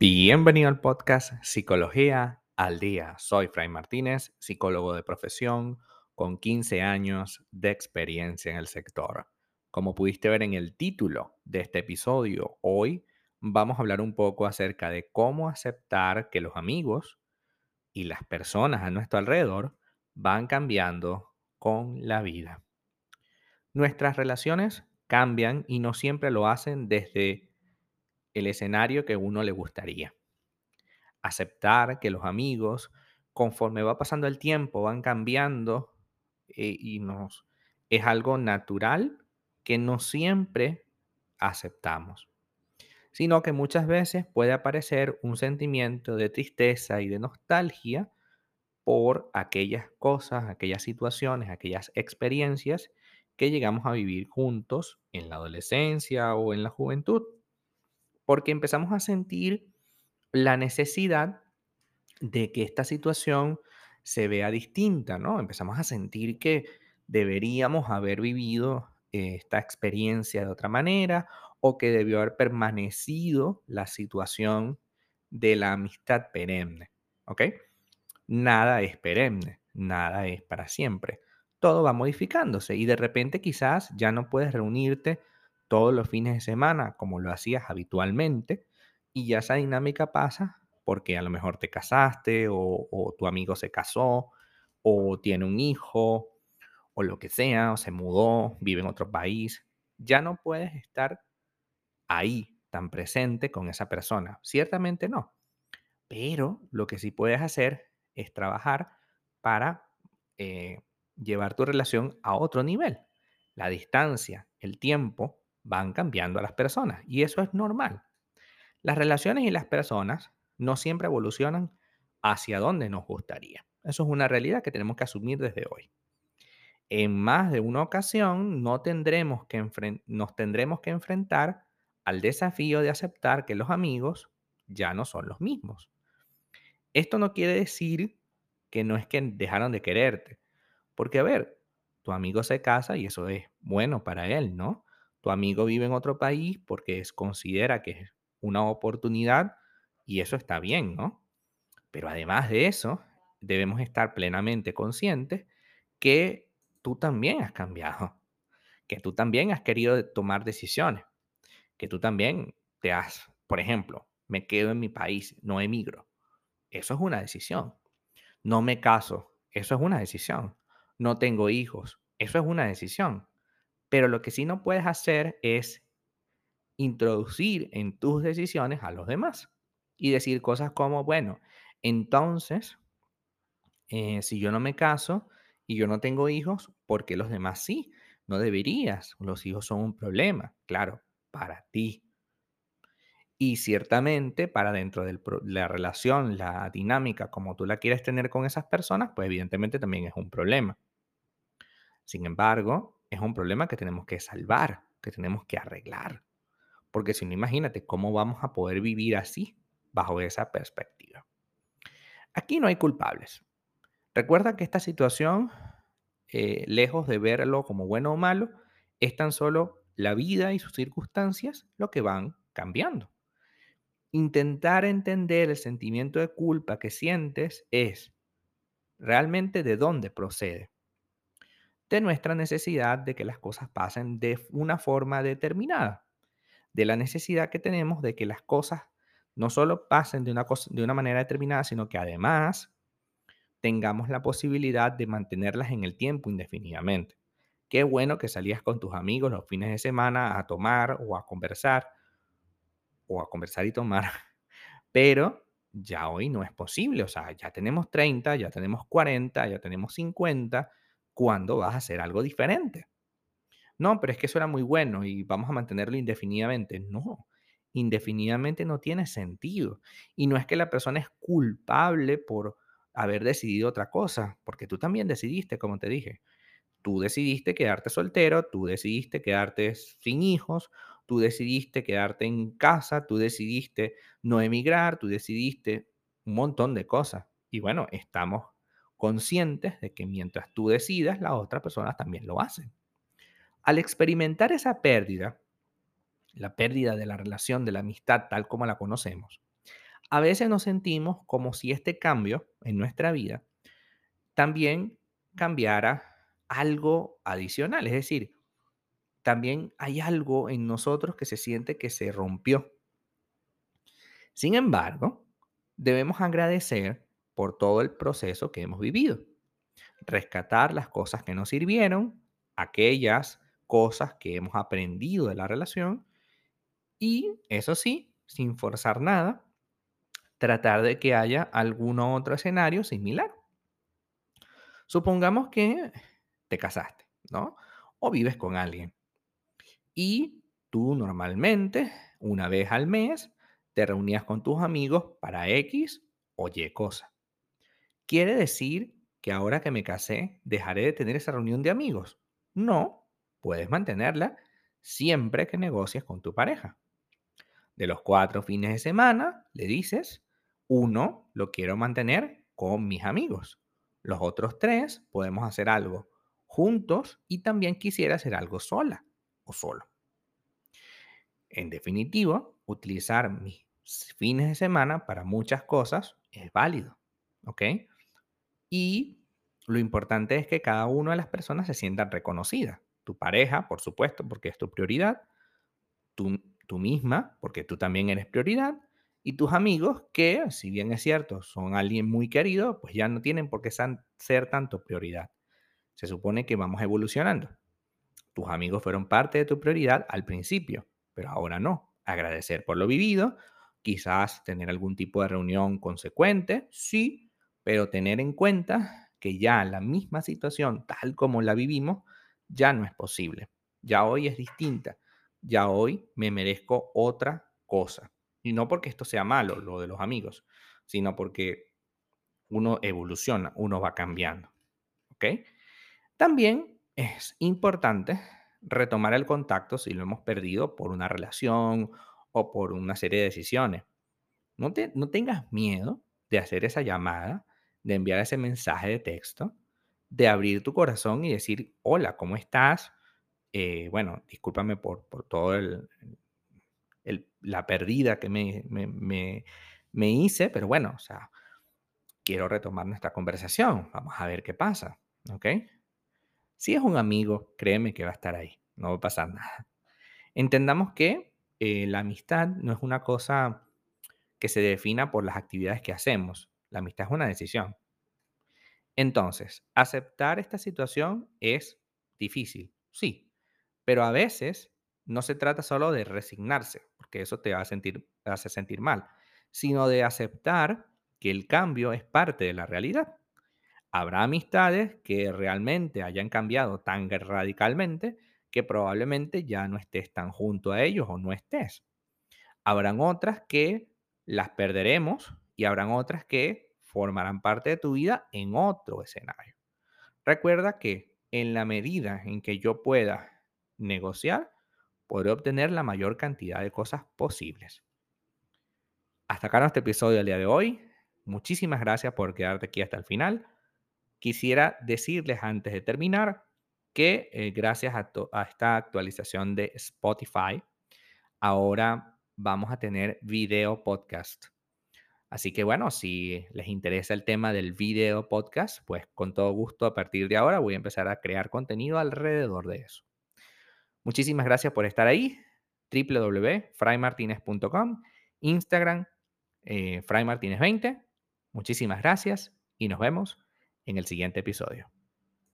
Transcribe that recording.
Bienvenido al podcast Psicología al Día. Soy Fray Martínez, psicólogo de profesión con 15 años de experiencia en el sector. Como pudiste ver en el título de este episodio, hoy vamos a hablar un poco acerca de cómo aceptar que los amigos y las personas a nuestro alrededor van cambiando con la vida. Nuestras relaciones cambian y no siempre lo hacen desde el escenario que uno le gustaría. Aceptar que los amigos, conforme va pasando el tiempo, van cambiando eh, y nos es algo natural que no siempre aceptamos, sino que muchas veces puede aparecer un sentimiento de tristeza y de nostalgia por aquellas cosas, aquellas situaciones, aquellas experiencias que llegamos a vivir juntos en la adolescencia o en la juventud porque empezamos a sentir la necesidad de que esta situación se vea distinta, ¿no? Empezamos a sentir que deberíamos haber vivido eh, esta experiencia de otra manera o que debió haber permanecido la situación de la amistad perenne, ¿ok? Nada es perenne, nada es para siempre. Todo va modificándose y de repente quizás ya no puedes reunirte todos los fines de semana como lo hacías habitualmente y ya esa dinámica pasa porque a lo mejor te casaste o, tu amigo se casó o tiene un hijo o lo que sea, o se mudó, vive en otro país. Ya no puedes estar ahí tan presente con esa persona. Ciertamente no. Pero lo que sí puedes hacer es trabajar para eh, llevar tu relación a otro nivel. La distancia, el tiempo van cambiando a las personas y eso es normal. Las relaciones y las personas no siempre evolucionan hacia donde nos gustaría. Eso es una realidad que tenemos que asumir desde hoy. En más de una ocasión no tendremos que nos tendremos que enfrentar al desafío de aceptar que los amigos ya no son los mismos. Esto no quiere decir que no es que dejaron de quererte, porque a ver, tu amigo se casa y eso es bueno para él, ¿no? Tu amigo vive en otro país porque es, considera que es una oportunidad y eso está bien, ¿no? Pero además de eso, debemos estar plenamente conscientes que tú también has cambiado, que tú también has querido tomar decisiones, que tú también te has, por ejemplo, me quedo en mi país, no emigro. Eso es una decisión. No me caso, eso es una decisión. No tengo hijos, eso es una decisión. Pero lo que sí no puedes hacer es introducir en tus decisiones a los demás y decir cosas como, bueno, entonces, eh, si yo no me caso y yo no tengo hijos, ¿por qué los demás sí? No deberías. Los hijos son un problema, claro, para ti. Y ciertamente para dentro de la relación, la dinámica como tú la quieres tener con esas personas, pues evidentemente también es un problema. Sin embargo, es un problema que tenemos que salvar, que tenemos que arreglar. Porque si no, imagínate cómo vamos a poder vivir así, bajo esa perspectiva. Aquí no hay culpables. Recuerda que esta situación, eh, lejos de verlo como bueno o malo, es tan solo la vida y sus circunstancias lo que van cambiando. Intentar entender el sentimiento de culpa que sientes es realmente de dónde procede de nuestra necesidad de que las cosas pasen de una forma determinada, de la necesidad que tenemos de que las cosas no solo pasen de una, de una manera determinada, sino que además tengamos la posibilidad de mantenerlas en el tiempo indefinidamente. Qué bueno que salías con tus amigos los fines de semana a tomar o a conversar, o a conversar y tomar, pero ya hoy no es posible, o sea, ya tenemos 30, ya tenemos 40, ya tenemos 50, ¿cuándo vas a hacer algo diferente? No, pero es que eso era muy bueno y vamos a mantenerlo indefinidamente. No, indefinidamente no tiene sentido. Y no es que la persona es culpable por haber decidido otra cosa, porque tú también decidiste, como te dije. Tú decidiste quedarte soltero, tú decidiste quedarte sin hijos, tú decidiste quedarte en casa, tú decidiste no emigrar, tú decidiste un montón de cosas. Y bueno, estamos conscientes de que mientras tú decidas, las otras personas también lo hacen. Al experimentar esa pérdida, la pérdida de la relación, de la amistad tal como la conocemos, a veces nos sentimos como si este cambio en nuestra vida también cambiara algo adicional. Es decir, también hay algo en nosotros que se siente que se rompió. Sin embargo, debemos agradecer por todo el proceso que hemos vivido. Rescatar las cosas que nos sirvieron, aquellas cosas que hemos aprendido de la relación y, eso sí, sin forzar nada, tratar de que haya algún otro escenario similar. Supongamos que te casaste, ¿no? O vives con alguien. Y tú normalmente, una vez al mes, te reunías con tus amigos para X o Y cosa. ¿Quiere decir que ahora que me casé, dejaré de tener esa reunión de amigos? No, puedes mantenerla siempre que negocies con tu pareja. De los cuatro fines de semana, le dices, uno lo quiero mantener con mis amigos. Los otros tres podemos hacer algo juntos y también quisiera hacer algo sola o solo. En definitiva, utilizar mis fines de semana para muchas cosas es válido, ¿ok? Y lo importante es que cada una de las personas se sientan reconocidas. Tu pareja, por supuesto, porque es tu prioridad. Tú, tú misma, porque tú también eres prioridad y tus amigos que, si bien es cierto, son alguien muy querido, pues ya no tienen por qué ser tanto prioridad. Se supone que vamos evolucionando. Tus amigos fueron parte de tu prioridad al principio, pero ahora no. Agradecer por lo vivido, quizás tener algún tipo de reunión consecuente, sí, pero tener en cuenta que ya la misma situación, tal como la vivimos, ya no es posible. Ya hoy es distinta. Ya hoy me merezco otra cosa. Y no porque esto sea malo, lo de los amigos, sino porque uno evoluciona, uno va cambiando. ¿Ok? También es importante retomar el contacto si lo hemos perdido por una relación o por una serie de decisiones. No, te, no tengas miedo de hacer esa llamada, de enviar ese mensaje de texto, de abrir tu corazón y decir, hola, ¿cómo estás? Eh, bueno, discúlpame por, por todo el, la pérdida que me, me, hice, pero bueno, o sea, quiero retomar nuestra conversación. Vamos a ver qué pasa, ¿ok? Si es un amigo, créeme que va a estar ahí, no va a pasar nada. Entendamos que eh, la amistad no es una cosa que se defina por las actividades que hacemos. La amistad es una decisión. Entonces, aceptar esta situación es difícil, sí, pero a veces no se trata solo de resignarse, porque eso te va a sentir, hace sentir mal, sino de aceptar que el cambio es parte de la realidad. Habrá amistades que realmente hayan cambiado tan radicalmente que probablemente ya no estés tan junto a ellos o no estés. Habrán otras que las perderemos y habrán otras que formarán parte de tu vida en otro escenario. Recuerda que en la medida en que yo pueda negociar, podré obtener la mayor cantidad de cosas posibles. Hasta acá nuestro episodio del día de hoy. Muchísimas gracias por quedarte aquí hasta el final. Quisiera decirles antes de terminar que eh, gracias a, a esta actualización de Spotify, ahora vamos a tener video podcast. Así que bueno, si les interesa el tema del video podcast, pues con todo gusto a partir de ahora voy a empezar a crear contenido alrededor de eso. Muchísimas gracias por estar ahí. www.fraymartinez.com, Instagram, eh, fraymartinez20. Muchísimas gracias y nos vemos en el siguiente episodio.